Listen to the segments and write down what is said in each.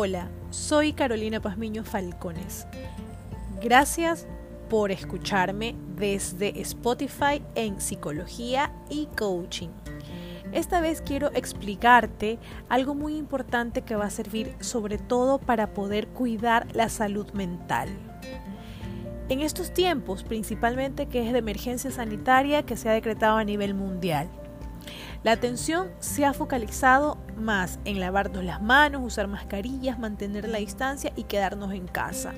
Hola, soy Carolina Pazmiño Falcones. Gracias por escucharme desde Spotify en Psicología y Coaching. Esta vez quiero explicarte algo muy importante que va a servir sobre todo para poder cuidar la salud mental. En estos tiempos, principalmente que es de emergencia sanitaria que se ha decretado a nivel mundial, la atención se ha focalizado más en lavarnos las manos, usar mascarillas, mantener la distancia y quedarnos en casa.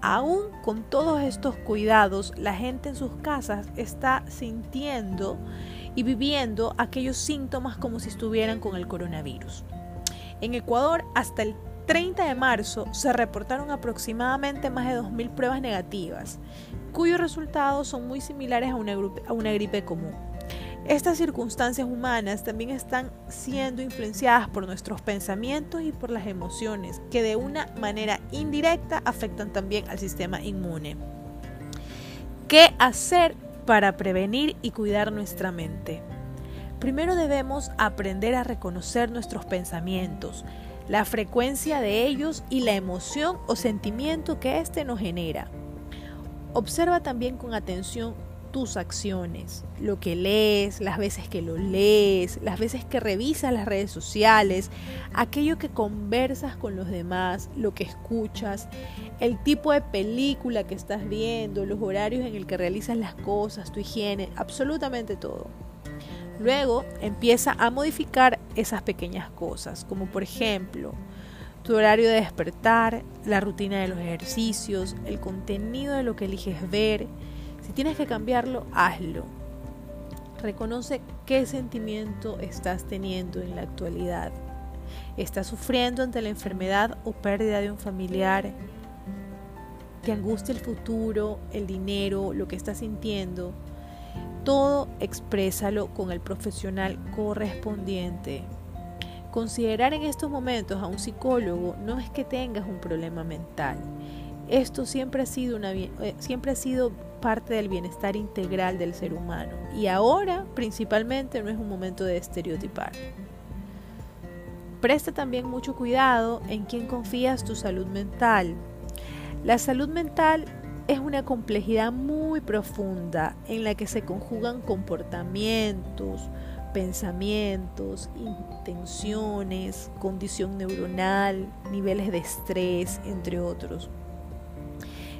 Aún con todos estos cuidados, la gente en sus casas está sintiendo y viviendo aquellos síntomas como si estuvieran con el coronavirus. En Ecuador, hasta el 30 de marzo se reportaron aproximadamente más de 2.000 pruebas negativas, cuyos resultados son muy similares a una, a una gripe común. Estas circunstancias humanas también están siendo influenciadas por nuestros pensamientos y por las emociones, que de una manera indirecta afectan también al sistema inmune. ¿Qué hacer para prevenir y cuidar nuestra mente? Primero debemos aprender a reconocer nuestros pensamientos, la frecuencia de ellos y la emoción o sentimiento que éste nos genera. Observa también con atención tus acciones, lo que lees, las veces que lo lees, las veces que revisas las redes sociales, aquello que conversas con los demás, lo que escuchas, el tipo de película que estás viendo, los horarios en el que realizas las cosas, tu higiene, absolutamente todo. Luego empieza a modificar esas pequeñas cosas, como por ejemplo, tu horario de despertar, la rutina de los ejercicios, el contenido de lo que eliges ver, si tienes que cambiarlo, hazlo. Reconoce qué sentimiento estás teniendo en la actualidad. ¿Estás sufriendo ante la enfermedad o pérdida de un familiar? ¿Te angustia el futuro, el dinero, lo que estás sintiendo? Todo exprésalo con el profesional correspondiente. Considerar en estos momentos a un psicólogo no es que tengas un problema mental. Esto siempre ha sido, una, eh, siempre ha sido parte del bienestar integral del ser humano y ahora principalmente no es un momento de estereotipar. Presta también mucho cuidado en quién confías tu salud mental. La salud mental es una complejidad muy profunda en la que se conjugan comportamientos, pensamientos, intenciones, condición neuronal, niveles de estrés, entre otros.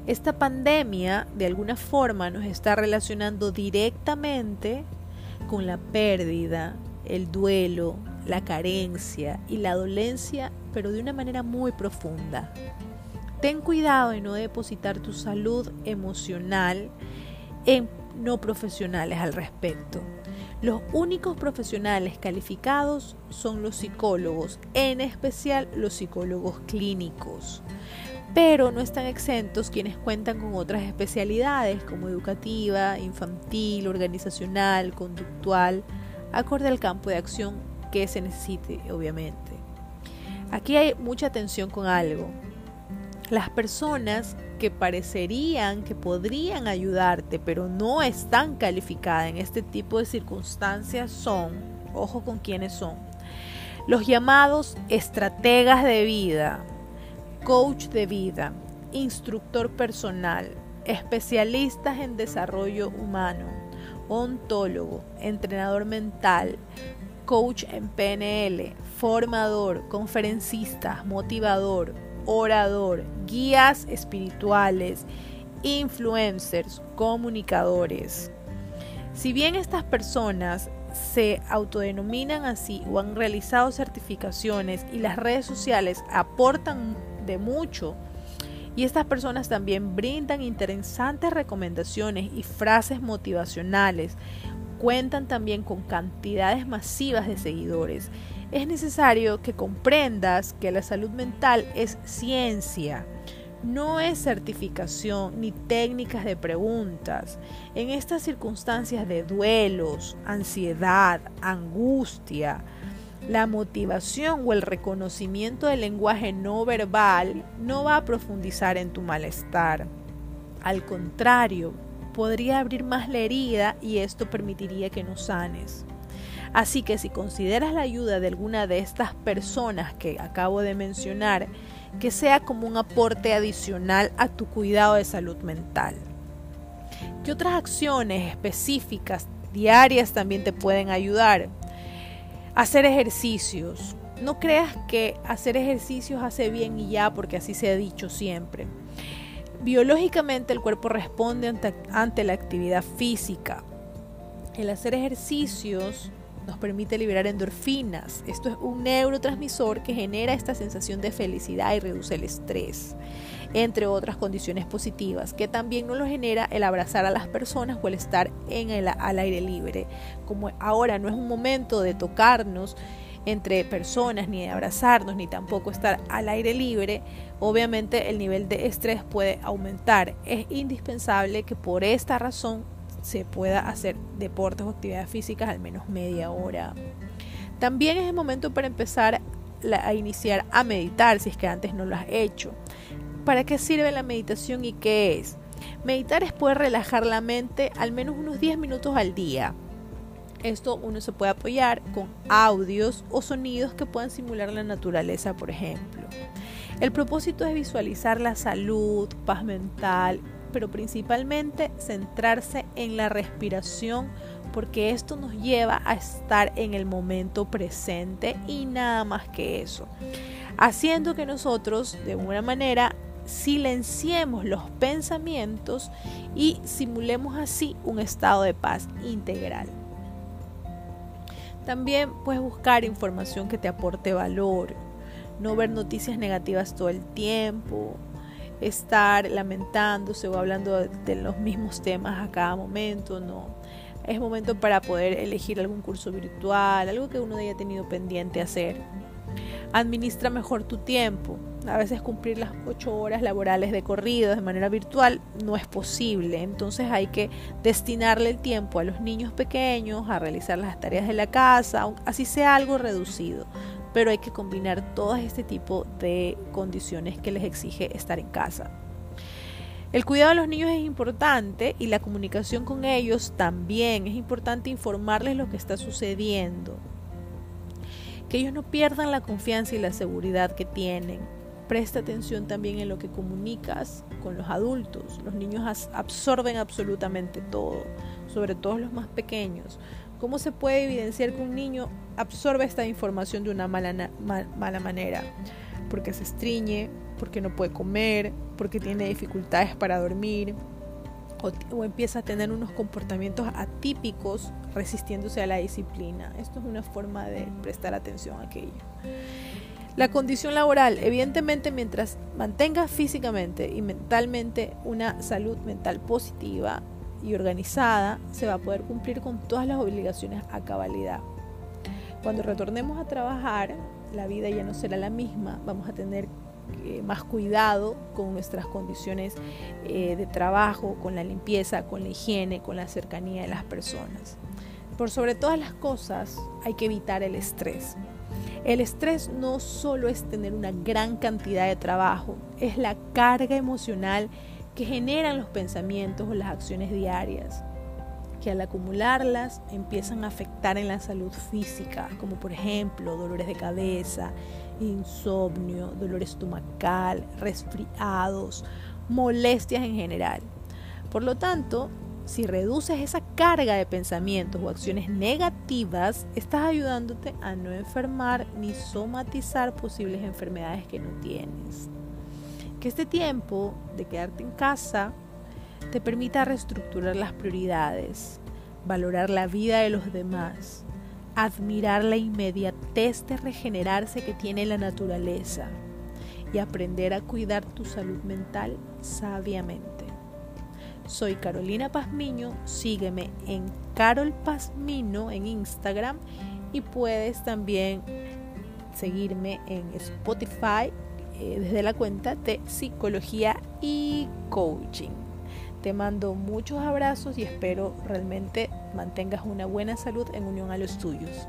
Esta pandemia de alguna forma nos está relacionando directamente con la pérdida, el duelo, la carencia y la dolencia, pero de una manera muy profunda. Ten cuidado de no depositar tu salud emocional en no profesionales al respecto. Los únicos profesionales calificados son los psicólogos, en especial los psicólogos clínicos pero no están exentos quienes cuentan con otras especialidades como educativa, infantil, organizacional, conductual, acorde al campo de acción que se necesite, obviamente. Aquí hay mucha atención con algo. Las personas que parecerían que podrían ayudarte, pero no están calificadas en este tipo de circunstancias son, ojo con quiénes son, los llamados estrategas de vida, coach de vida, instructor personal, especialistas en desarrollo humano, ontólogo, entrenador mental, coach en PNL, formador, conferencista, motivador, orador, guías espirituales, influencers, comunicadores. Si bien estas personas se autodenominan así o han realizado certificaciones y las redes sociales aportan de mucho. Y estas personas también brindan interesantes recomendaciones y frases motivacionales. Cuentan también con cantidades masivas de seguidores. Es necesario que comprendas que la salud mental es ciencia, no es certificación ni técnicas de preguntas. En estas circunstancias de duelos, ansiedad, angustia, la motivación o el reconocimiento del lenguaje no verbal no va a profundizar en tu malestar. Al contrario, podría abrir más la herida y esto permitiría que no sanes. Así que si consideras la ayuda de alguna de estas personas que acabo de mencionar, que sea como un aporte adicional a tu cuidado de salud mental. ¿Qué otras acciones específicas diarias también te pueden ayudar? Hacer ejercicios. No creas que hacer ejercicios hace bien y ya, porque así se ha dicho siempre. Biológicamente el cuerpo responde ante, la actividad física. El hacer ejercicios nos permite liberar endorfinas. Esto es un neurotransmisor que genera esta sensación de felicidad y reduce el estrés, entre otras condiciones positivas, que también nos lo genera el abrazar a las personas o el estar en el, al aire libre. Como ahora no es un momento de tocarnos entre personas, ni de abrazarnos, ni tampoco estar al aire libre, obviamente el nivel de estrés puede aumentar. Es indispensable que por esta razón se pueda hacer deportes o actividades físicas al menos media hora. También es el momento para empezar a iniciar a meditar si es que antes no lo has hecho. ¿Para qué sirve la meditación y qué es? Meditar es poder relajar la mente al menos unos 10 minutos al día. Esto uno se puede apoyar con audios o sonidos que puedan simular la naturaleza, por ejemplo. El propósito es visualizar la salud, paz mental pero principalmente centrarse en la respiración porque esto nos lleva a estar en el momento presente y nada más que eso. Haciendo que nosotros de alguna manera silenciemos los pensamientos y simulemos así un estado de paz integral. También puedes buscar información que te aporte valor, no ver noticias negativas todo el tiempo, estar lamentándose o hablando de los mismos temas a cada momento, no. Es momento para poder elegir algún curso virtual, algo que uno haya tenido pendiente hacer. Administra mejor tu tiempo. A veces cumplir las ocho horas laborales de corrido de manera virtual no es posible. Entonces hay que destinarle el tiempo a los niños pequeños, a realizar las tareas de la casa, así sea algo reducido pero hay que combinar todo este tipo de condiciones que les exige estar en casa. El cuidado de los niños es importante y la comunicación con ellos también. Es importante informarles lo que está sucediendo. Que ellos no pierdan la confianza y la seguridad que tienen. Presta atención también en lo que comunicas con los adultos. Los niños absorben absolutamente todo, sobre todo los más pequeños. ¿Cómo se puede evidenciar que un niño absorbe esta información de una mala, mala manera? Porque se estriñe, porque no puede comer, porque tiene dificultades para dormir o, o empieza a tener unos comportamientos atípicos resistiéndose a la disciplina. Esto es una forma de prestar atención a aquello. La condición laboral, evidentemente mientras mantenga físicamente y mentalmente una salud mental positiva, y organizada, se va a poder cumplir con todas las obligaciones a cabalidad. Cuando retornemos a trabajar, la vida ya no será la misma, vamos a tener eh, más cuidado con nuestras condiciones eh, de trabajo, con la limpieza, con la higiene, con la cercanía de las personas. Por sobre todas las cosas hay que evitar el estrés. El estrés no solo es tener una gran cantidad de trabajo, es la carga emocional que generan los pensamientos o las acciones diarias, que al acumularlas empiezan a afectar en la salud física, como por ejemplo dolores de cabeza, insomnio, dolor estomacal, resfriados, molestias en general. Por lo tanto, si reduces esa carga de pensamientos o acciones negativas, estás ayudándote a no enfermar ni somatizar posibles enfermedades que no tienes que este tiempo de quedarte en casa te permita reestructurar las prioridades, valorar la vida de los demás, admirar la inmediatez de regenerarse que tiene la naturaleza y aprender a cuidar tu salud mental sabiamente. Soy Carolina Pazmiño, sígueme en Carol Pazmino en Instagram y puedes también seguirme en Spotify eh, desde la cuenta de psicología y coaching. Te mando muchos abrazos y espero realmente mantengas una buena salud en unión a los tuyos.